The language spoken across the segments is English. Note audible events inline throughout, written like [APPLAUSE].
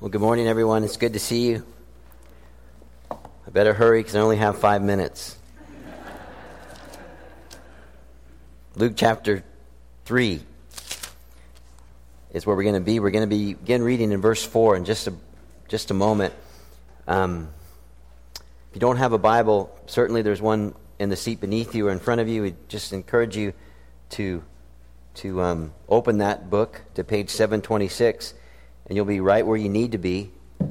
Well, good morning, everyone. It's good to see you. I better hurry because I only have five minutes. Luke chapter 3 is where we're going to be. We're going to be begin reading in verse 4 in just a, just a moment. Um, if you don't have a Bible, certainly there's one in the seat beneath you or in front of you. We just encourage you to, to um, open that book to page 726 and you'll be right where you need to be. I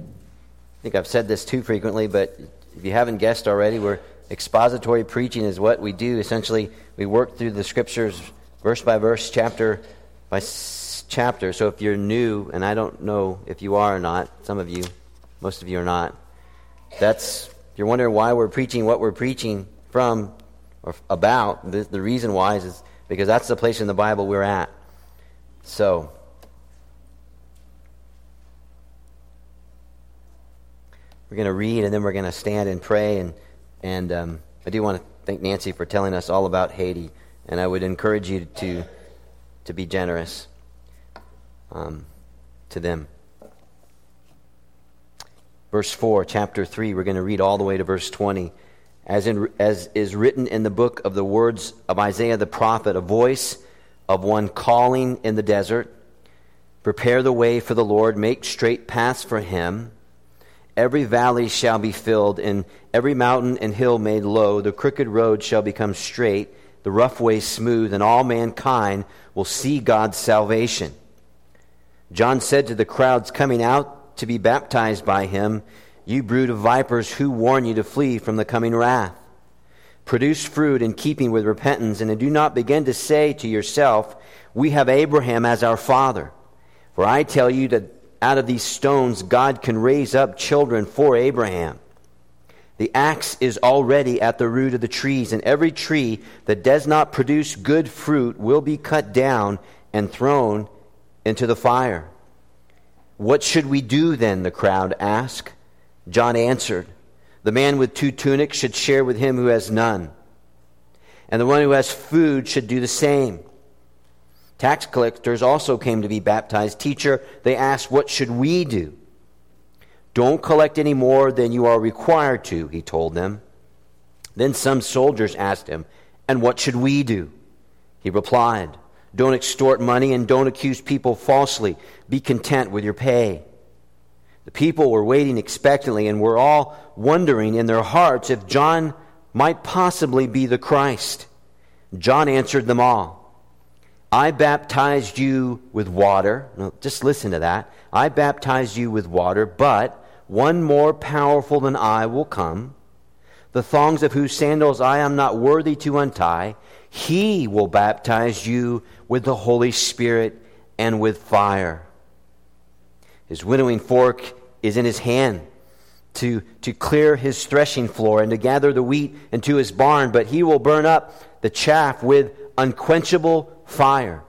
think I've said this too frequently, but if you haven't guessed already, we're expository preaching is what we do. Essentially, we work through the scriptures verse by verse, chapter by chapter. So if you're new, and I don't know if you are or not, some of you, most of you are not, that's, if you're wondering why we're preaching what we're preaching from or about, the, the reason why is, is because that's the place in the Bible we're at. So, we're going to read and then we're going to stand and pray. And, and um, I do want to thank Nancy for telling us all about Haiti. And I would encourage you to, to be generous um, to them. Verse 4, chapter 3, we're going to read all the way to verse 20. As, in, as is written in the book of the words of Isaiah the prophet, a voice of one calling in the desert, Prepare the way for the Lord, make straight paths for him. Every valley shall be filled, and every mountain and hill made low. The crooked road shall become straight, the rough way smooth, and all mankind will see God's salvation. John said to the crowds coming out to be baptized by him, You brood of vipers, who warn you to flee from the coming wrath? Produce fruit in keeping with repentance, and do not begin to say to yourself, We have Abraham as our father. For I tell you that out of these stones, God can raise up children for Abraham. The axe is already at the root of the trees, and every tree that does not produce good fruit will be cut down and thrown into the fire. What should we do then? The crowd asked. John answered, The man with two tunics should share with him who has none, and the one who has food should do the same. Tax collectors also came to be baptized. Teacher, they asked, What should we do? Don't collect any more than you are required to, he told them. Then some soldiers asked him, And what should we do? He replied, Don't extort money and don't accuse people falsely. Be content with your pay. The people were waiting expectantly and were all wondering in their hearts if John might possibly be the Christ. John answered them all. I baptized you with water. Just listen to that. I baptized you with water, but one more powerful than I will come, the thongs of whose sandals I am not worthy to untie. He will baptize you with the Holy Spirit and with fire. His winnowing fork is in his hand to, to clear his threshing floor and to gather the wheat into his barn, but he will burn up the chaff with unquenchable fire.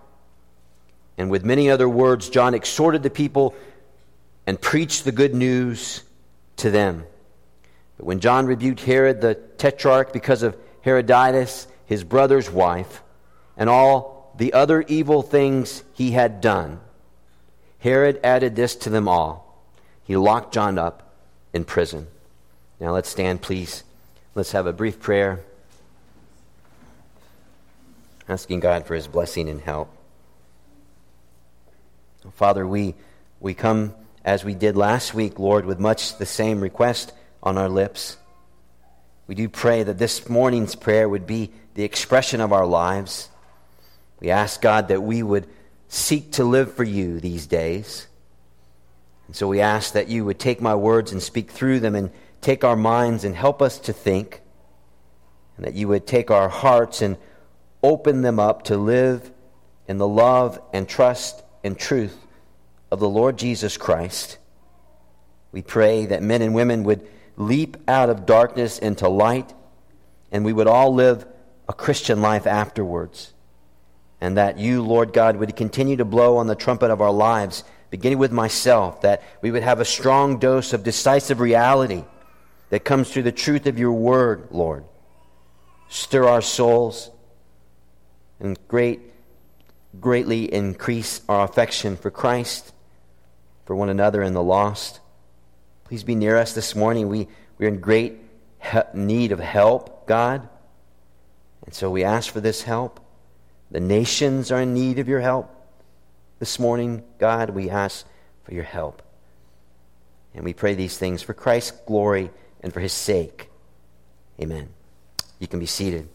And with many other words, John exhorted the people and preached the good news to them. But when John rebuked Herod the tetrarch because of Herodias, his brother's wife, and all the other evil things he had done, Herod added this to them all. He locked John up in prison. Now let's stand, please. Let's have a brief prayer asking God for his blessing and help. Father, we, we come as we did last week, Lord, with much the same request on our lips. We do pray that this morning's prayer would be the expression of our lives. We ask, God, that we would seek to live for you these days. And so we ask that you would take my words and speak through them and take our minds and help us to think. And that you would take our hearts and open them up to live in the love and trust and truth of the Lord Jesus Christ. We pray that men and women would leap out of darkness into light and we would all live a Christian life afterwards. And that you, Lord God, would continue to blow on the trumpet of our lives, beginning with myself, that we would have a strong dose of decisive reality that comes through the truth of your word, Lord. Stir our souls and great, greatly increase our affection for Christ. for one another and the lost. Please be near us this morning. We, we're in great need of help, God. And so we ask for this help. The nations are in need of your help. This morning, God, we ask for your help. And we pray these things for Christ's glory and for his sake. Amen. You can be seated.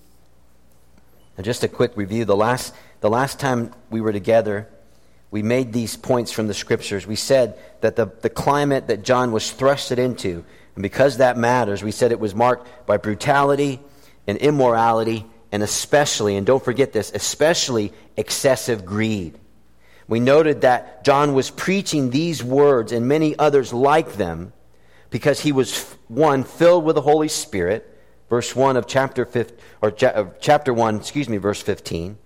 Now, just a quick review. The last, the last time we were together, we made these points from the scriptures. We said that the, the climate that John was thrusted into, and because that matters, we said it was marked by brutality and immorality, and especially, and don't forget this, especially excessive greed. We noted that John was preaching these words and many others like them because he was, one, filled with the Holy Spirit, verse 1 of chapter 5, or chapter 1, excuse me, verse 15,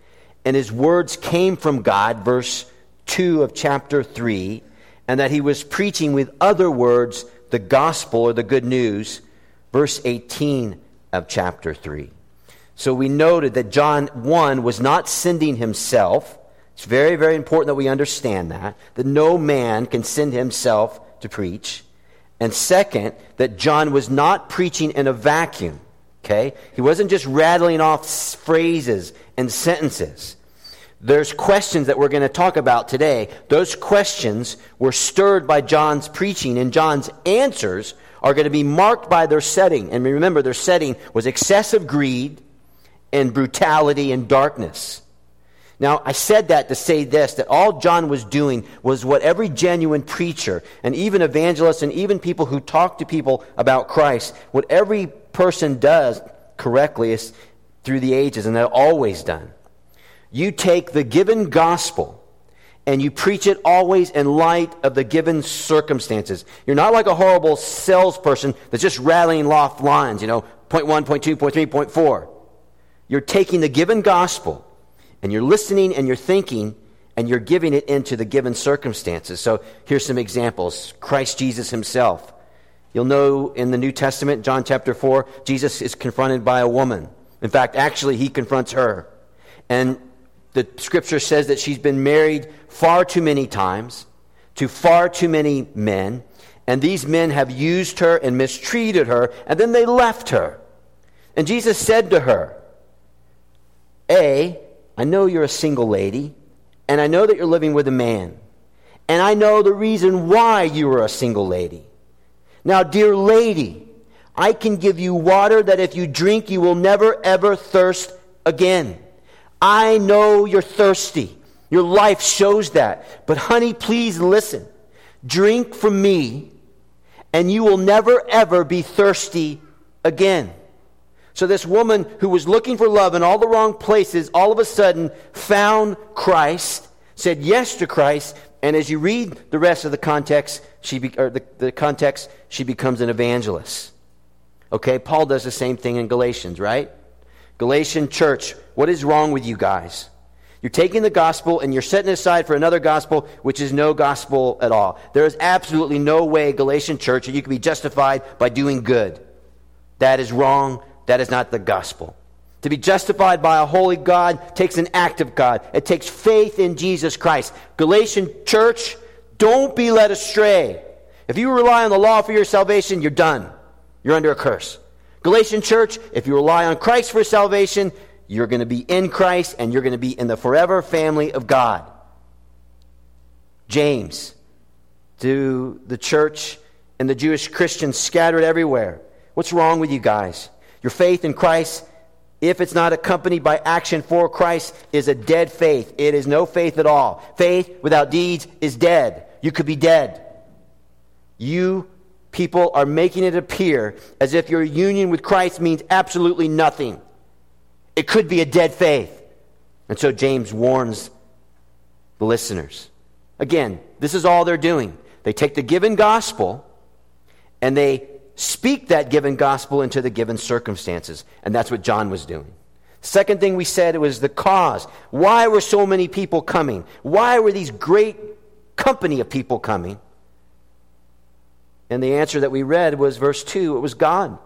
and his words came from God, verse 2 of chapter 3, and that he was preaching with other words the gospel or the good news, verse 18 of chapter 3. So we noted that John 1 was not sending himself. It's very, very important that we understand that, that no man can send himself to preach. And second, that John was not preaching in a vacuum. Okay? He wasn't just rattling off phrases and sentences. There's questions that we're going to talk about today. Those questions were stirred by John's preaching, and John's answers are going to be marked by their setting. And remember, their setting was excessive greed and brutality and darkness. Now, I said that to say this that all John was doing was what every genuine preacher and even evangelists and even people who talk to people about Christ, what every person does correctly is through the ages, and they've always done. You take the given gospel and you preach it always in light of the given circumstances. You're not like a horrible salesperson that's just rattling off lines, you know, point one, point two, point three, point four. You're taking the given gospel and you're listening and you're thinking and you're giving it into the given circumstances. So here's some examples Christ Jesus himself. You'll know in the New Testament, John chapter 4, Jesus is confronted by a woman. In fact, actually, he confronts her. And the scripture says that she's been married far too many times to far too many men. And these men have used her and mistreated her, and then they left her. And Jesus said to her, A, I know you're a single lady, and I know that you're living with a man. And I know the reason why you are a single lady. Now, dear lady, I can give you water that if you drink, you will never ever thirst again. I know you're thirsty. Your life shows that. But, honey, please listen. Drink from me, and you will never ever be thirsty again. So, this woman who was looking for love in all the wrong places all of a sudden found Christ, said yes to Christ, and as you read the rest of the context, she be, or the, the context, she becomes an evangelist. Okay, Paul does the same thing in Galatians, right? Galatian church, what is wrong with you guys? You're taking the gospel and you're setting aside for another gospel, which is no gospel at all. There is absolutely no way, Galatian church, that you can be justified by doing good. That is wrong. That is not the gospel. To be justified by a holy God takes an act of God. It takes faith in Jesus Christ. Galatian church, don't be led astray. If you rely on the law for your salvation, you're done. You're under a curse. Galatian church, if you rely on Christ for salvation, you're going to be in Christ and you're going to be in the forever family of God. James, to the church and the Jewish Christians scattered everywhere. What's wrong with you guys? Your faith in Christ, if it's not accompanied by action for Christ, is a dead faith. It is no faith at all. Faith without deeds is dead. You could be dead. You people are making it appear as if your union with Christ means absolutely nothing. It could be a dead faith. And so James warns the listeners. Again, this is all they're doing. They take the given gospel and they speak that given gospel into the given circumstances. And that's what John was doing. Second thing we said was the cause. Why were so many people coming? Why were these great company of people coming? And the answer that we read was verse 2 it was God.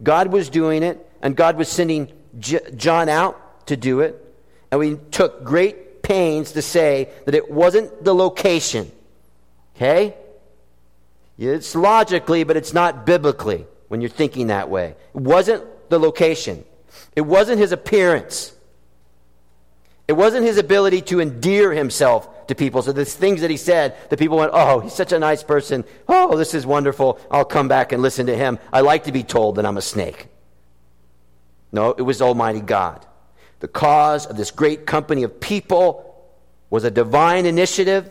God was doing it, and God was sending J- John out to do it. And we took great pains to say that it wasn't the location, Okay? It's logically, but it's not biblically when you're thinking that way. It wasn't the location, it wasn't his appearance, it wasn't his ability to endear himself to people. So, the things that he said, the people went, Oh, he's such a nice person. Oh, this is wonderful. I'll come back and listen to him. I like to be told that I'm a snake. No, it was Almighty God. The cause of this great company of people was a divine initiative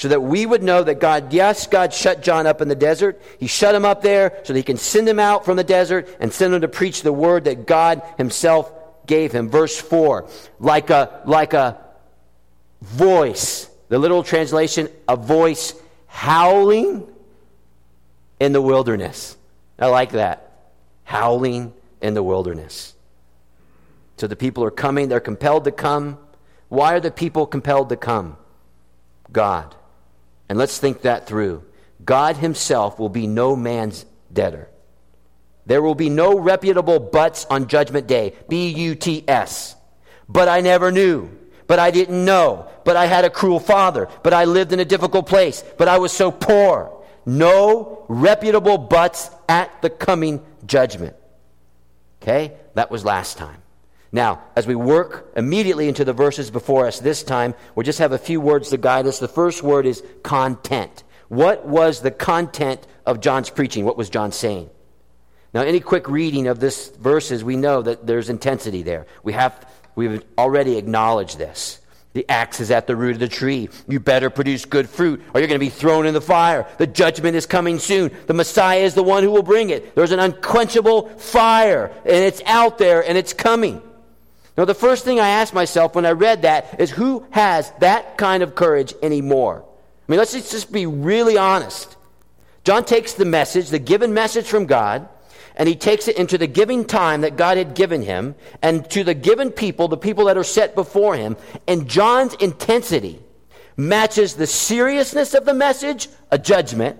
so that we would know that God, yes, God shut John up in the desert. He shut him up there so that he can send him out from the desert and send him to preach the word that God himself gave him. Verse 4, like a, like a voice, the literal translation, a voice howling in the wilderness. I like that. Howling in the wilderness. So the people are coming, they're compelled to come. Why are the people compelled to come? God. And let's think that through. God Himself will be no man's debtor. There will be no reputable buts on Judgment Day. B U T S. But I never knew. But I didn't know. But I had a cruel father. But I lived in a difficult place. But I was so poor. No reputable buts at the coming judgment. Okay? That was last time. Now, as we work immediately into the verses before us this time, we'll just have a few words to guide us. The first word is content. What was the content of John's preaching? What was John saying? Now, any quick reading of this verses, we know that there's intensity there. We have we've already acknowledged this. The axe is at the root of the tree. You better produce good fruit, or you're going to be thrown in the fire. The judgment is coming soon. The Messiah is the one who will bring it. There's an unquenchable fire, and it's out there, and it's coming. Now, the first thing I asked myself when I read that is who has that kind of courage anymore? I mean, let's just be really honest. John takes the message, the given message from God, and he takes it into the giving time that God had given him and to the given people, the people that are set before him. And John's intensity matches the seriousness of the message, a judgment,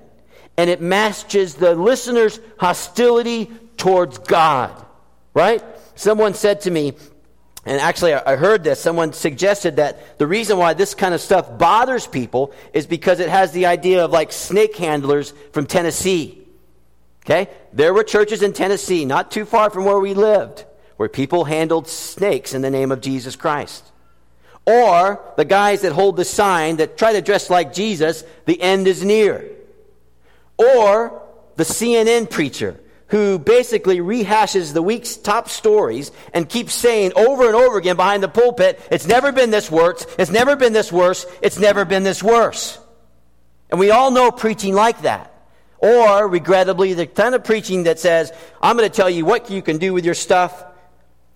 and it matches the listener's hostility towards God. Right? Someone said to me, and actually, I heard this. Someone suggested that the reason why this kind of stuff bothers people is because it has the idea of like snake handlers from Tennessee. Okay? There were churches in Tennessee, not too far from where we lived, where people handled snakes in the name of Jesus Christ. Or the guys that hold the sign that try to dress like Jesus, the end is near. Or the CNN preacher who basically rehashes the week's top stories and keeps saying over and over again behind the pulpit, it's never been this worse, it's never been this worse, it's never been this worse. And we all know preaching like that. Or, regrettably, the kind of preaching that says, I'm going to tell you what you can do with your stuff,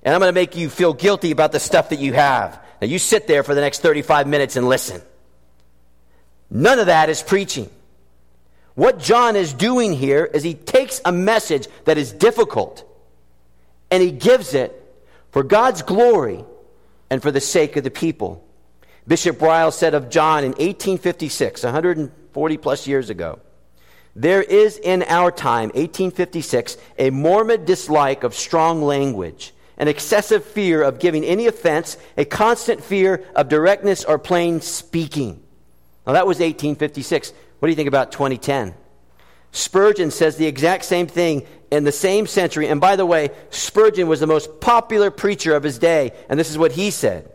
and I'm going to make you feel guilty about the stuff that you have. Now, you sit there for the next 35 minutes and listen. None of that is preaching. What John is doing here is he takes a message that is difficult and he gives it for God's glory and for the sake of the people. Bishop Ryle said of John in 1856, 140 plus years ago, there is in our time, 1856, a morbid dislike of strong language, an excessive fear of giving any offense, a constant fear of directness or plain speaking. Now, that was 1856. What do you think about 2010? Spurgeon says the exact same thing in the same century. And by the way, Spurgeon was the most popular preacher of his day, and this is what he said.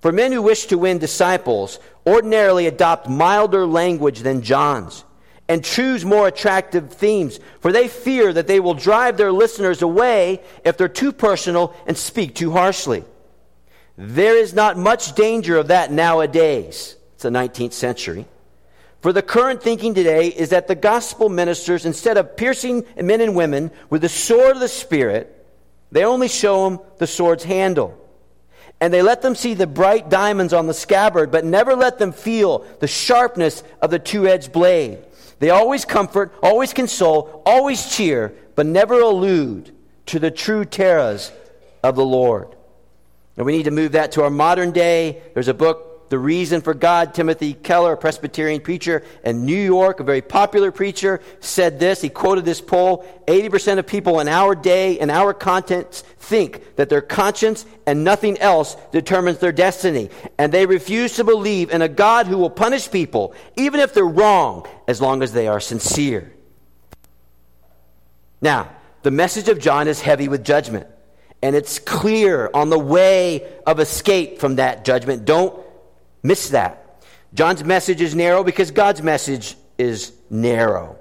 For men who wish to win disciples ordinarily adopt milder language than John's and choose more attractive themes, for they fear that they will drive their listeners away if they're too personal and speak too harshly. There is not much danger of that nowadays. The 19th century. For the current thinking today is that the gospel ministers, instead of piercing men and women with the sword of the Spirit, they only show them the sword's handle. And they let them see the bright diamonds on the scabbard, but never let them feel the sharpness of the two edged blade. They always comfort, always console, always cheer, but never allude to the true terrors of the Lord. And we need to move that to our modern day. There's a book the reason for God. Timothy Keller, a Presbyterian preacher in New York, a very popular preacher, said this. He quoted this poll 80% of people in our day and our contents think that their conscience and nothing else determines their destiny. And they refuse to believe in a God who will punish people, even if they're wrong, as long as they are sincere. Now, the message of John is heavy with judgment. And it's clear on the way of escape from that judgment. Don't miss that. John's message is narrow because God's message is narrow.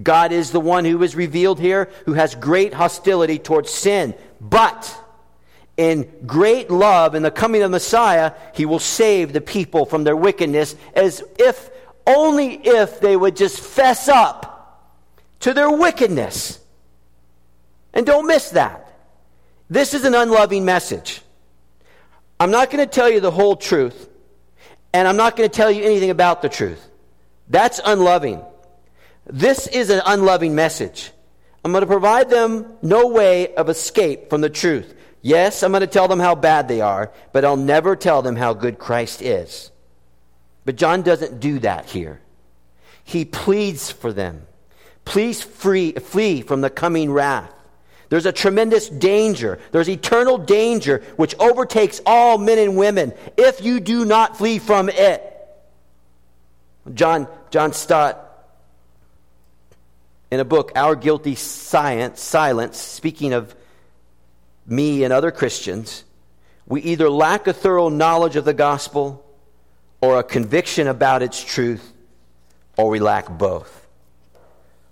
God is the one who is revealed here who has great hostility towards sin. But in great love in the coming of Messiah, he will save the people from their wickedness as if only if they would just fess up to their wickedness. And don't miss that. This is an unloving message. I'm not going to tell you the whole truth, and I'm not going to tell you anything about the truth. That's unloving. This is an unloving message. I'm going to provide them no way of escape from the truth. Yes, I'm going to tell them how bad they are, but I'll never tell them how good Christ is. But John doesn't do that here. He pleads for them. Please free, flee from the coming wrath. There's a tremendous danger. There's eternal danger which overtakes all men and women if you do not flee from it. John, John Stott, in a book, Our Guilty Science, Silence, speaking of me and other Christians, we either lack a thorough knowledge of the gospel or a conviction about its truth, or we lack both.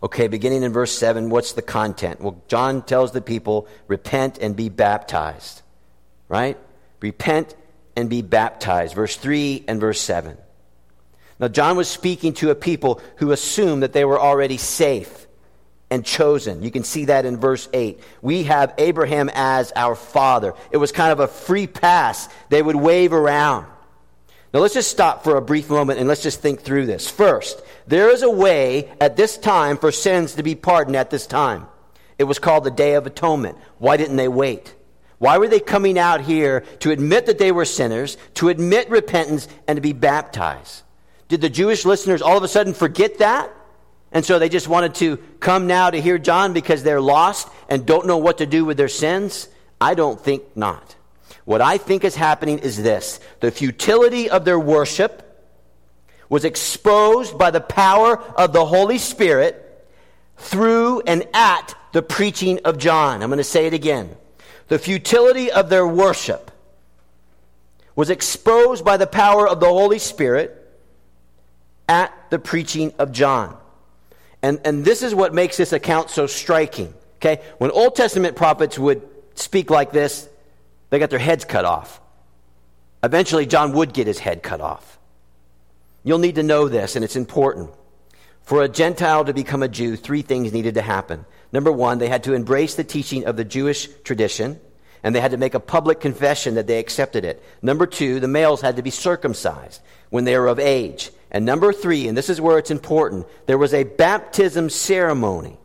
Okay, beginning in verse 7, what's the content? Well, John tells the people, repent and be baptized. Right? Repent and be baptized. Verse 3 and verse 7. Now, John was speaking to a people who assumed that they were already safe and chosen. You can see that in verse 8. We have Abraham as our father. It was kind of a free pass they would wave around. Now, let's just stop for a brief moment and let's just think through this. First, there is a way at this time for sins to be pardoned at this time. It was called the Day of Atonement. Why didn't they wait? Why were they coming out here to admit that they were sinners, to admit repentance, and to be baptized? Did the Jewish listeners all of a sudden forget that? And so they just wanted to come now to hear John because they're lost and don't know what to do with their sins? I don't think not. What I think is happening is this the futility of their worship was exposed by the power of the Holy Spirit through and at the preaching of John. I'm going to say it again. The futility of their worship was exposed by the power of the Holy Spirit at the preaching of John. And, and this is what makes this account so striking. Okay? When Old Testament prophets would speak like this, they got their heads cut off. Eventually, John would get his head cut off. You'll need to know this, and it's important. For a Gentile to become a Jew, three things needed to happen. Number one, they had to embrace the teaching of the Jewish tradition, and they had to make a public confession that they accepted it. Number two, the males had to be circumcised when they were of age. And number three, and this is where it's important, there was a baptism ceremony.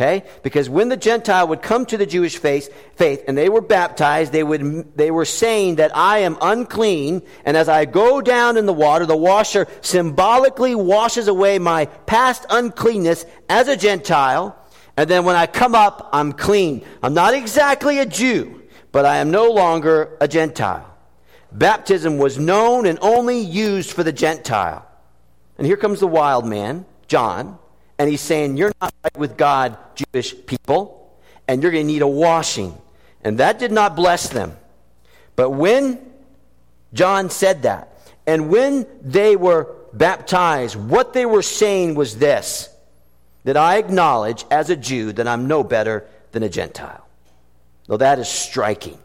Okay? Because when the Gentile would come to the Jewish faith, faith and they were baptized, they, would, they were saying that I am unclean, and as I go down in the water, the washer symbolically washes away my past uncleanness as a Gentile, and then when I come up, I'm clean. I'm not exactly a Jew, but I am no longer a Gentile. Baptism was known and only used for the Gentile. And here comes the wild man, John and he's saying, You're not right with God, Jewish people, and you're going to need a washing. And that did not bless them. But when John said that, and when they were baptized, what they were saying was this that I acknowledge as a Jew that I'm no better than a Gentile. Now that is striking.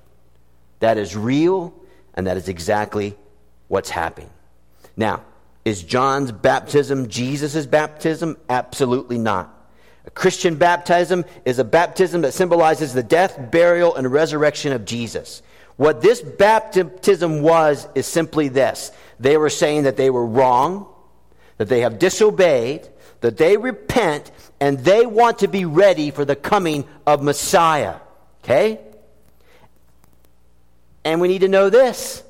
That is real, and that is exactly what's happening. Now, is John's baptism Jesus' baptism? Absolutely not. A Christian baptism is a baptism that symbolizes the death, burial, and resurrection of Jesus. What this baptism was is simply this they were saying that they were wrong, that they have disobeyed, that they repent, and they want to be ready for the coming of Messiah. Okay? And we need to know this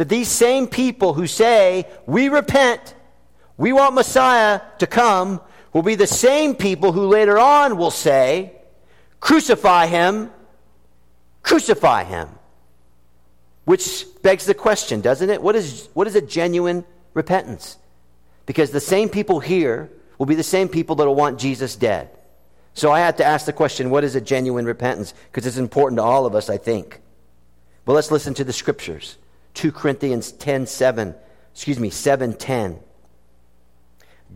that these same people who say, We repent, we want Messiah to come, will be the same people who later on will say, Crucify him, crucify him. Which begs the question, doesn't it? What is, what is a genuine repentance? Because the same people here will be the same people that will want Jesus dead. So I had to ask the question, what is a genuine repentance? Because it's important to all of us, I think. Well, let's listen to the scriptures. 2 Corinthians 10 7, excuse me, 7 10.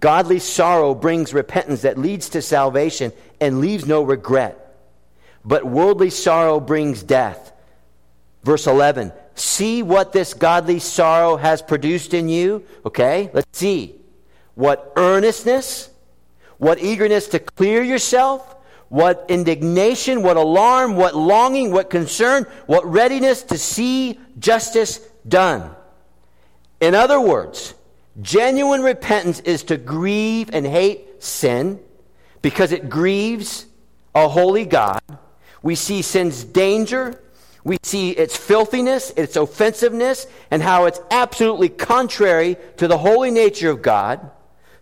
Godly sorrow brings repentance that leads to salvation and leaves no regret. But worldly sorrow brings death. Verse 11. See what this godly sorrow has produced in you. Okay, let's see. What earnestness, what eagerness to clear yourself, what indignation, what alarm, what longing, what concern, what readiness to see justice done. In other words, genuine repentance is to grieve and hate sin because it grieves a holy God. We see sin's danger, we see its filthiness, its offensiveness, and how it's absolutely contrary to the holy nature of God.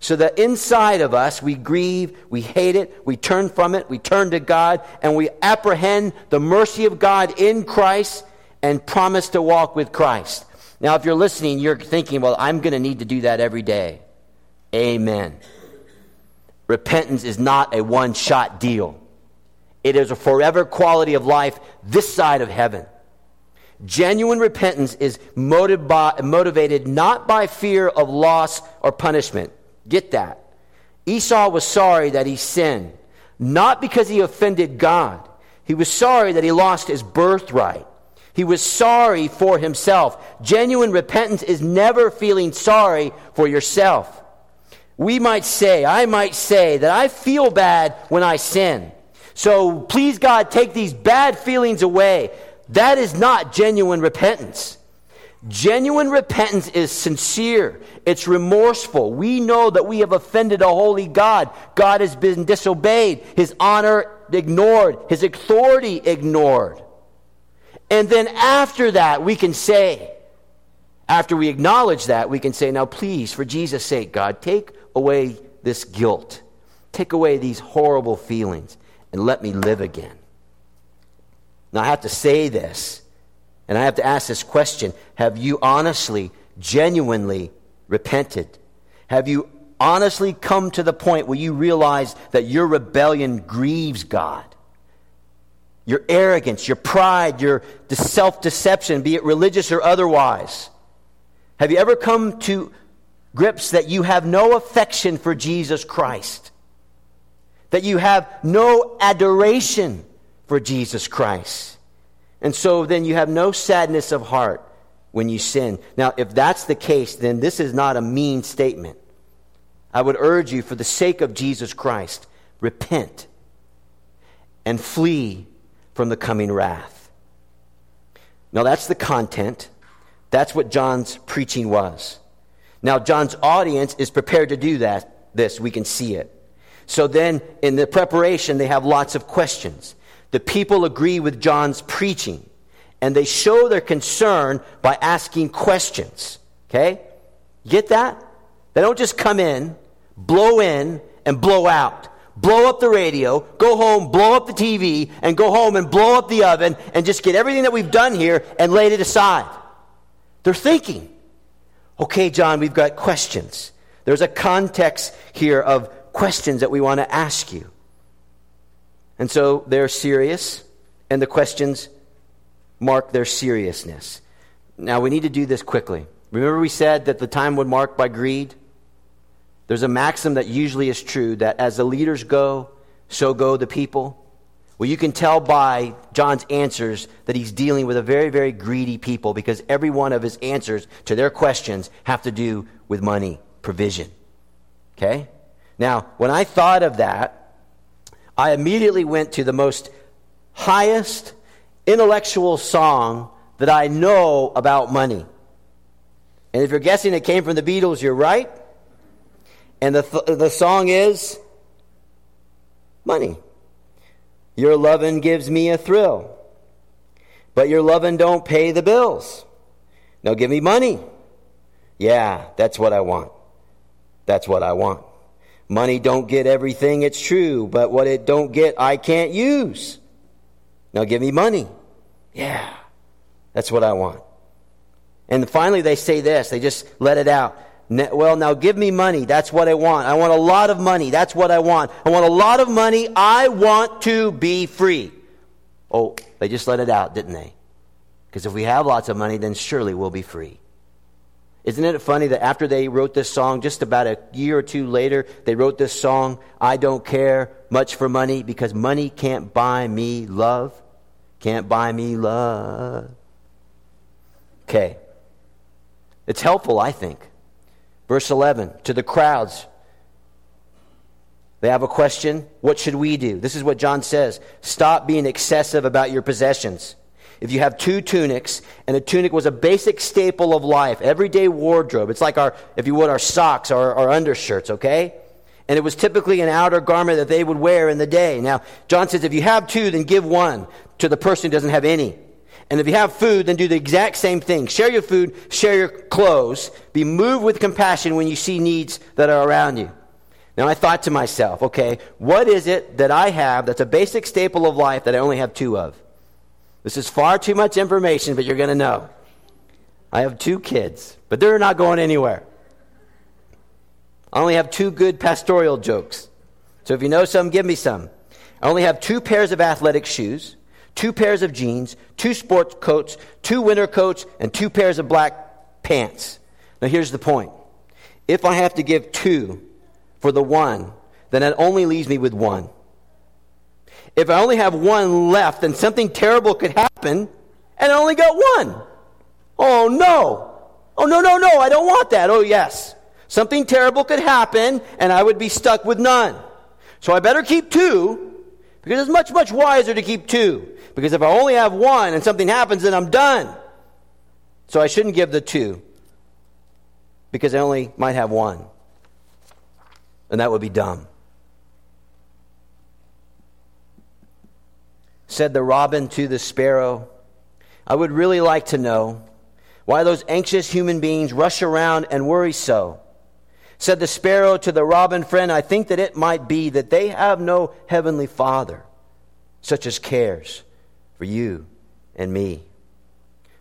So that inside of us, we grieve, we hate it, we turn from it, we turn to God, and we apprehend the mercy of God in Christ and promise to walk with Christ. Now, if you're listening, you're thinking, well, I'm going to need to do that every day. Amen. Repentance is not a one shot deal, it is a forever quality of life this side of heaven. Genuine repentance is motivated not by fear of loss or punishment Get that. Esau was sorry that he sinned, not because he offended God. He was sorry that he lost his birthright. He was sorry for himself. Genuine repentance is never feeling sorry for yourself. We might say, I might say, that I feel bad when I sin. So please, God, take these bad feelings away. That is not genuine repentance. Genuine repentance is sincere. It's remorseful. We know that we have offended a holy God. God has been disobeyed, His honor ignored, His authority ignored. And then after that, we can say, after we acknowledge that, we can say, now please, for Jesus' sake, God, take away this guilt. Take away these horrible feelings and let me live again. Now, I have to say this and I have to ask this question Have you honestly, genuinely repented? Have you honestly come to the point where you realize that your rebellion grieves God? Your arrogance, your pride, your self deception, be it religious or otherwise. Have you ever come to grips that you have no affection for Jesus Christ? That you have no adoration for Jesus Christ? And so then you have no sadness of heart when you sin. Now, if that's the case, then this is not a mean statement. I would urge you, for the sake of Jesus Christ, repent and flee from the coming wrath. Now, that's the content. That's what John's preaching was. Now, John's audience is prepared to do that. This, we can see it. So then, in the preparation, they have lots of questions. The people agree with John's preaching, and they show their concern by asking questions. Okay? Get that? They don't just come in, blow in, and blow out. Blow up the radio, go home, blow up the TV, and go home and blow up the oven, and just get everything that we've done here and laid it aside. They're thinking, okay, John, we've got questions. There's a context here of questions that we want to ask you. And so they're serious, and the questions mark their seriousness. Now, we need to do this quickly. Remember, we said that the time would mark by greed? There's a maxim that usually is true that as the leaders go, so go the people. Well, you can tell by John's answers that he's dealing with a very, very greedy people because every one of his answers to their questions have to do with money, provision. Okay? Now, when I thought of that, I immediately went to the most highest intellectual song that I know about money. And if you're guessing it came from the Beatles, you're right. And the, th- the song is Money. Your lovin' gives me a thrill, but your lovin' don't pay the bills. Now give me money. Yeah, that's what I want. That's what I want. Money don't get everything, it's true, but what it don't get, I can't use. Now give me money. Yeah, that's what I want. And finally, they say this, they just let it out. Well, now give me money. That's what I want. I want a lot of money. That's what I want. I want a lot of money. I want to be free. Oh, they just let it out, didn't they? Because if we have lots of money, then surely we'll be free. Isn't it funny that after they wrote this song, just about a year or two later, they wrote this song, I don't care much for money because money can't buy me love? Can't buy me love. Okay. It's helpful, I think. Verse 11 to the crowds. They have a question. What should we do? This is what John says Stop being excessive about your possessions. If you have two tunics, and a tunic was a basic staple of life, everyday wardrobe, it's like our, if you would, our socks or our undershirts, okay? And it was typically an outer garment that they would wear in the day. Now, John says if you have two, then give one to the person who doesn't have any. And if you have food, then do the exact same thing. Share your food, share your clothes. Be moved with compassion when you see needs that are around you. Now I thought to myself, okay, what is it that I have that's a basic staple of life that I only have two of? This is far too much information, but you're going to know. I have two kids, but they're not going anywhere. I only have two good pastoral jokes. So if you know some, give me some. I only have two pairs of athletic shoes two pairs of jeans, two sports coats, two winter coats, and two pairs of black pants. Now, here's the point. If I have to give two for the one, then it only leaves me with one. If I only have one left, then something terrible could happen, and I only got one. Oh, no. Oh, no, no, no, I don't want that. Oh, yes. Something terrible could happen, and I would be stuck with none. So I better keep two, because it's much, much wiser to keep two. Because if I only have one and something happens, then I'm done. So I shouldn't give the two. Because I only might have one. And that would be dumb. Said the robin to the sparrow, I would really like to know why those anxious human beings rush around and worry so. Said the sparrow to the robin friend, I think that it might be that they have no heavenly father, such as cares for you and me.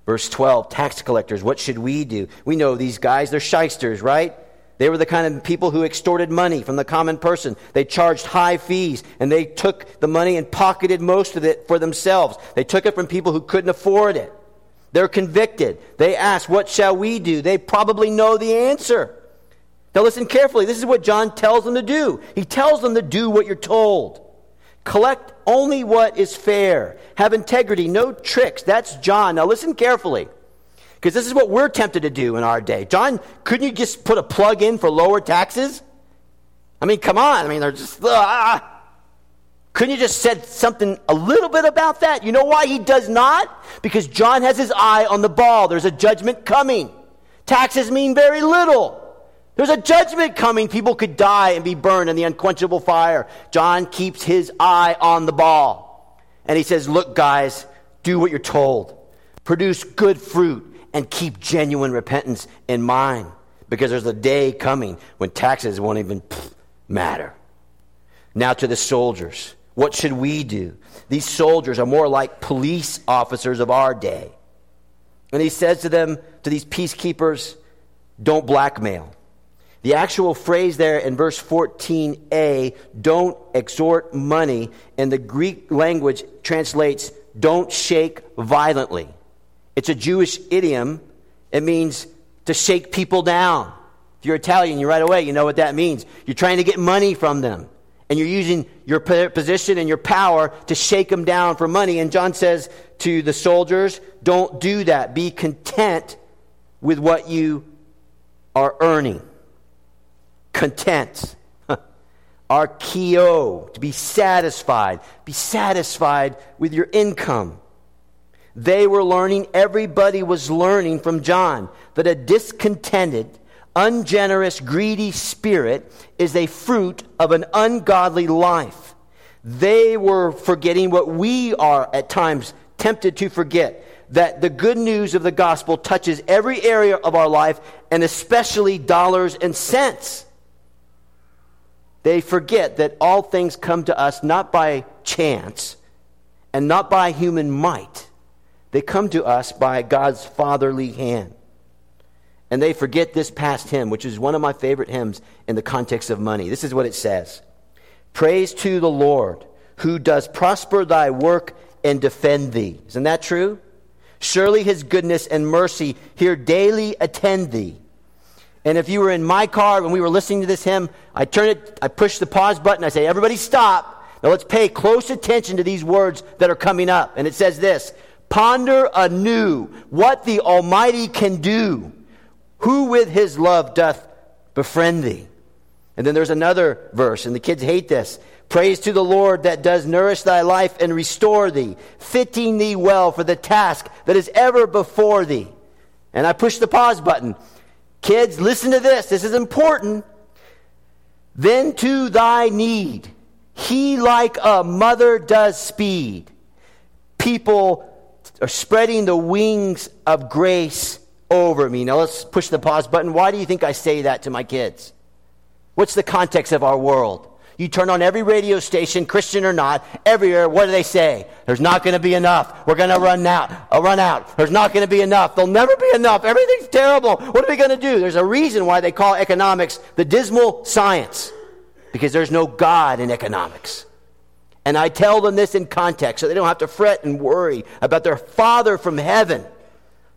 Verse 12, tax collectors, what should we do? We know these guys, they're shysters, right? They were the kind of people who extorted money from the common person. They charged high fees and they took the money and pocketed most of it for themselves. They took it from people who couldn't afford it. They're convicted. They ask, What shall we do? They probably know the answer. Now, listen carefully. This is what John tells them to do. He tells them to do what you're told. Collect only what is fair. Have integrity, no tricks. That's John. Now listen carefully. Because this is what we're tempted to do in our day. John, couldn't you just put a plug in for lower taxes? I mean, come on. I mean, they're just. Ah. Couldn't you just said something a little bit about that? You know why he does not? Because John has his eye on the ball. There's a judgment coming. Taxes mean very little. There's a judgment coming. People could die and be burned in the unquenchable fire. John keeps his eye on the ball. And he says, Look, guys, do what you're told. Produce good fruit and keep genuine repentance in mind. Because there's a day coming when taxes won't even matter. Now to the soldiers. What should we do? These soldiers are more like police officers of our day. And he says to them, to these peacekeepers, don't blackmail. The actual phrase there in verse 14a, don't extort money, in the Greek language translates, don't shake violently. It's a Jewish idiom. It means to shake people down. If you're Italian, you right away, you know what that means. You're trying to get money from them. And you're using your position and your power to shake them down for money. And John says to the soldiers, don't do that. Be content with what you are earning content. [LAUGHS] Arkeo, to be satisfied. Be satisfied with your income. They were learning, everybody was learning from John that a discontented, ungenerous, greedy spirit is a fruit of an ungodly life. They were forgetting what we are at times tempted to forget that the good news of the gospel touches every area of our life and especially dollars and cents. They forget that all things come to us not by chance and not by human might. They come to us by God's fatherly hand. And they forget this past hymn, which is one of my favorite hymns in the context of money. This is what it says Praise to the Lord, who does prosper thy work and defend thee. Isn't that true? Surely his goodness and mercy here daily attend thee. And if you were in my car when we were listening to this hymn, I turn it, I push the pause button, I say, everybody stop. Now let's pay close attention to these words that are coming up. And it says this Ponder anew what the Almighty can do, who with his love doth befriend thee. And then there's another verse, and the kids hate this. Praise to the Lord that does nourish thy life and restore thee, fitting thee well for the task that is ever before thee. And I push the pause button. Kids, listen to this. This is important. Then to thy need, he like a mother does speed. People are spreading the wings of grace over me. Now let's push the pause button. Why do you think I say that to my kids? What's the context of our world? You turn on every radio station, Christian or not, everywhere, what do they say? There's not going to be enough. We're going to run out. I'll uh, run out. There's not going to be enough. There'll never be enough. Everything's terrible. What are we going to do? There's a reason why they call economics the dismal science. Because there's no God in economics. And I tell them this in context so they don't have to fret and worry about their Father from heaven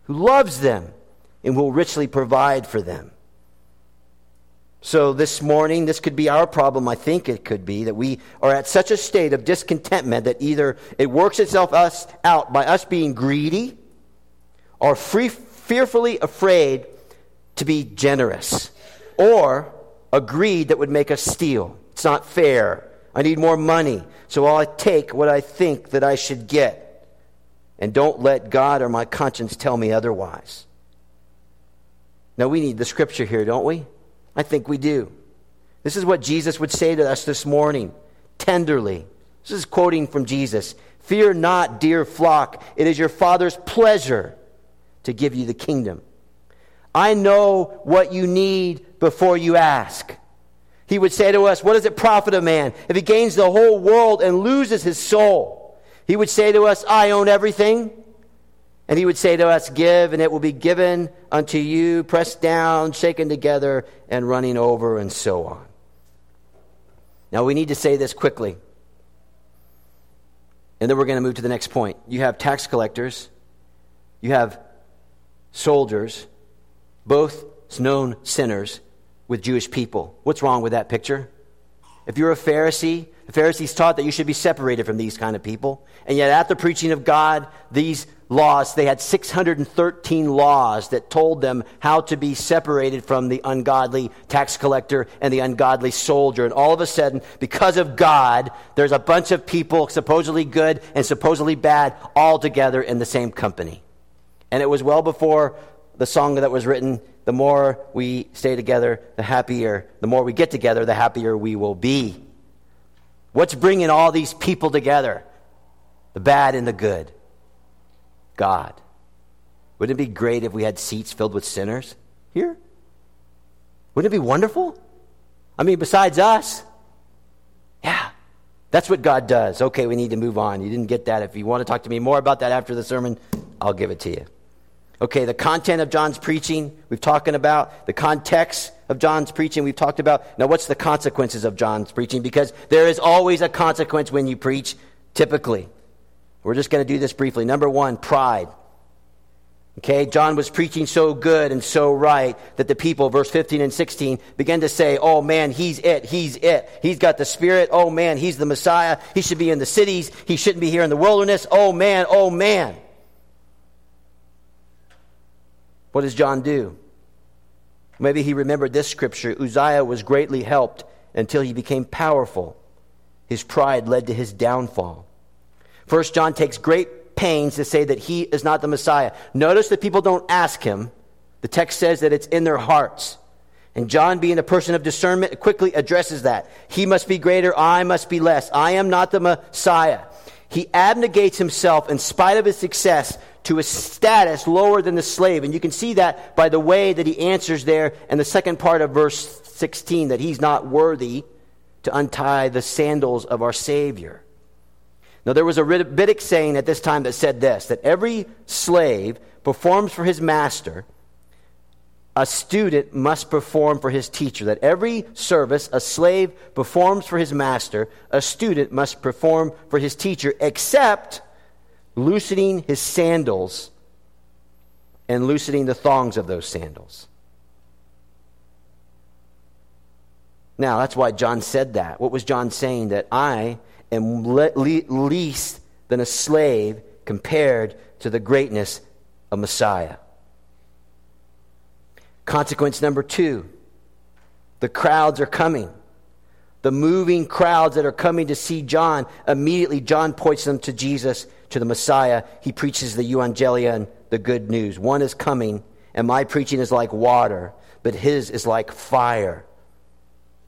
who loves them and will richly provide for them. So, this morning, this could be our problem. I think it could be that we are at such a state of discontentment that either it works itself us out by us being greedy or free, fearfully afraid to be generous or a greed that would make us steal. It's not fair. I need more money, so I'll take what I think that I should get. And don't let God or my conscience tell me otherwise. Now, we need the scripture here, don't we? I think we do. This is what Jesus would say to us this morning, tenderly. This is quoting from Jesus Fear not, dear flock, it is your Father's pleasure to give you the kingdom. I know what you need before you ask. He would say to us, What does it profit a man if he gains the whole world and loses his soul? He would say to us, I own everything. And he would say to us, Give, and it will be given unto you, pressed down, shaken together, and running over, and so on. Now, we need to say this quickly. And then we're going to move to the next point. You have tax collectors, you have soldiers, both known sinners with Jewish people. What's wrong with that picture? If you're a Pharisee, the Pharisees taught that you should be separated from these kind of people. And yet, at the preaching of God, these laws, they had 613 laws that told them how to be separated from the ungodly tax collector and the ungodly soldier. And all of a sudden, because of God, there's a bunch of people, supposedly good and supposedly bad, all together in the same company. And it was well before the song that was written the more we stay together, the happier, the more we get together, the happier we will be. What's bringing all these people together? The bad and the good. God. Wouldn't it be great if we had seats filled with sinners here? Wouldn't it be wonderful? I mean, besides us. Yeah. That's what God does. Okay, we need to move on. You didn't get that. If you want to talk to me more about that after the sermon, I'll give it to you. Okay, the content of John's preaching, we've talking about. The context of John's preaching, we've talked about. Now, what's the consequences of John's preaching? Because there is always a consequence when you preach, typically. We're just going to do this briefly. Number one, pride. Okay, John was preaching so good and so right that the people, verse 15 and 16, began to say, Oh man, he's it, he's it. He's got the Spirit. Oh man, he's the Messiah. He should be in the cities. He shouldn't be here in the wilderness. Oh man, oh man. What does John do? Maybe he remembered this scripture Uzziah was greatly helped until he became powerful. His pride led to his downfall. First John takes great pains to say that he is not the Messiah. Notice that people don't ask him. The text says that it's in their hearts. And John, being a person of discernment, quickly addresses that. He must be greater, I must be less. I am not the Messiah. He abnegates himself in spite of his success to a status lower than the slave. And you can see that by the way that he answers there in the second part of verse 16 that he's not worthy to untie the sandals of our Savior. Now, there was a rabbinic saying at this time that said this that every slave performs for his master, a student must perform for his teacher. That every service a slave performs for his master, a student must perform for his teacher, except loosening his sandals and loosening the thongs of those sandals. Now, that's why John said that. What was John saying? That I am le- le- least than a slave compared to the greatness of Messiah. Consequence number two the crowds are coming. The moving crowds that are coming to see John, immediately John points them to Jesus, to the Messiah. He preaches the evangelion, the good news. One is coming, and my preaching is like water, but his is like fire.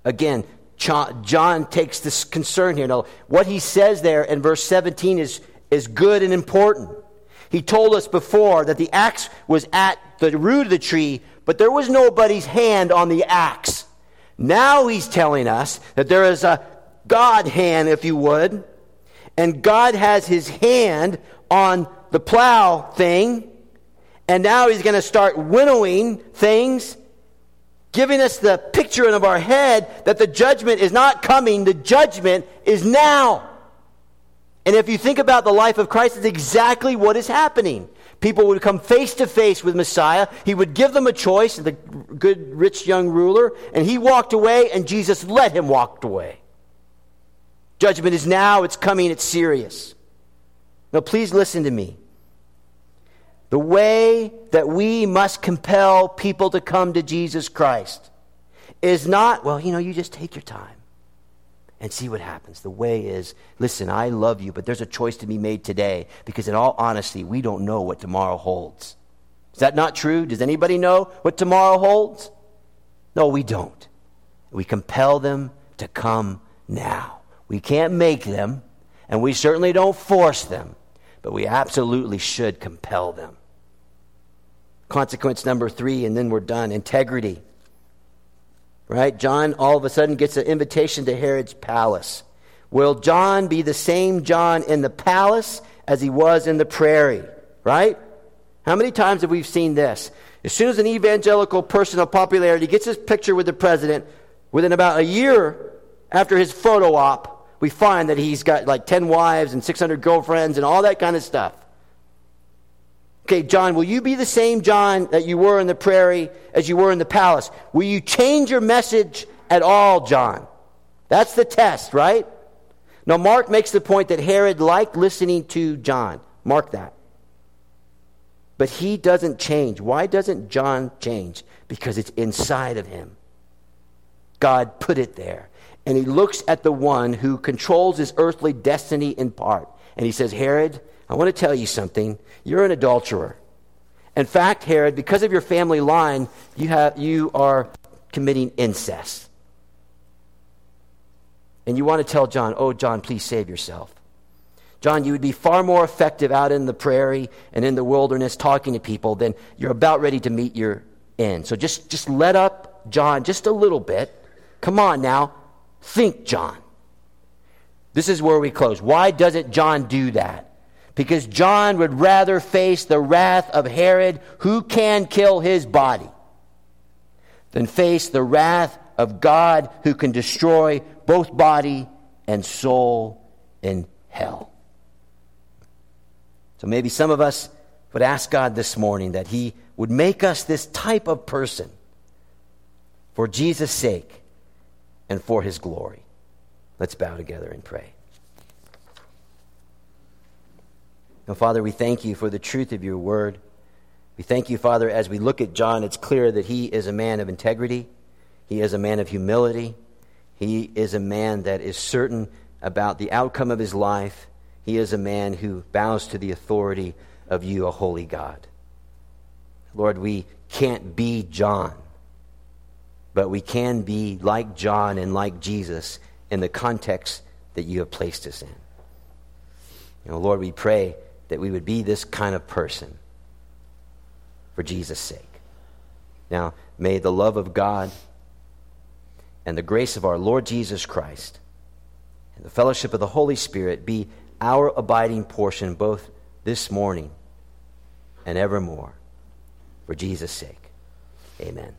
Again, John takes this concern here. Now, what he says there in verse 17 is, is good and important. He told us before that the axe was at the root of the tree, but there was nobody's hand on the axe. Now he's telling us that there is a God hand, if you would, and God has his hand on the plow thing, and now he's going to start winnowing things giving us the picture in of our head that the judgment is not coming, the judgment is now. And if you think about the life of Christ, it's exactly what is happening. People would come face to face with Messiah. He would give them a choice, the good, rich young ruler, and he walked away, and Jesus let him walk away. Judgment is now, it's coming, it's serious. Now, please listen to me. The way that we must compel people to come to Jesus Christ is not, well, you know, you just take your time and see what happens. The way is, listen, I love you, but there's a choice to be made today because, in all honesty, we don't know what tomorrow holds. Is that not true? Does anybody know what tomorrow holds? No, we don't. We compel them to come now. We can't make them, and we certainly don't force them but we absolutely should compel them. Consequence number three, and then we're done integrity. Right? John all of a sudden gets an invitation to Herod's palace. Will John be the same John in the palace as he was in the prairie? Right? How many times have we seen this? As soon as an evangelical person of popularity gets his picture with the president, within about a year after his photo op, we find that he's got like 10 wives and 600 girlfriends and all that kind of stuff. Okay, John, will you be the same John that you were in the prairie as you were in the palace? Will you change your message at all, John? That's the test, right? Now, Mark makes the point that Herod liked listening to John. Mark that. But he doesn't change. Why doesn't John change? Because it's inside of him. God put it there and he looks at the one who controls his earthly destiny in part. And he says, Herod, I want to tell you something. You're an adulterer. In fact, Herod, because of your family line, you, have, you are committing incest. And you want to tell John, oh, John, please save yourself. John, you would be far more effective out in the prairie and in the wilderness talking to people than you're about ready to meet your end. So just, just let up John just a little bit. Come on now. Think, John. This is where we close. Why doesn't John do that? Because John would rather face the wrath of Herod, who can kill his body, than face the wrath of God, who can destroy both body and soul in hell. So maybe some of us would ask God this morning that He would make us this type of person for Jesus' sake and for his glory. Let's bow together and pray. Now, Father, we thank you for the truth of your word. We thank you, Father, as we look at John, it's clear that he is a man of integrity, he is a man of humility, he is a man that is certain about the outcome of his life. He is a man who bows to the authority of you, a holy God. Lord, we can't be John but we can be like John and like Jesus in the context that you have placed us in. You know, Lord, we pray that we would be this kind of person for Jesus' sake. Now, may the love of God and the grace of our Lord Jesus Christ and the fellowship of the Holy Spirit be our abiding portion both this morning and evermore for Jesus' sake. Amen.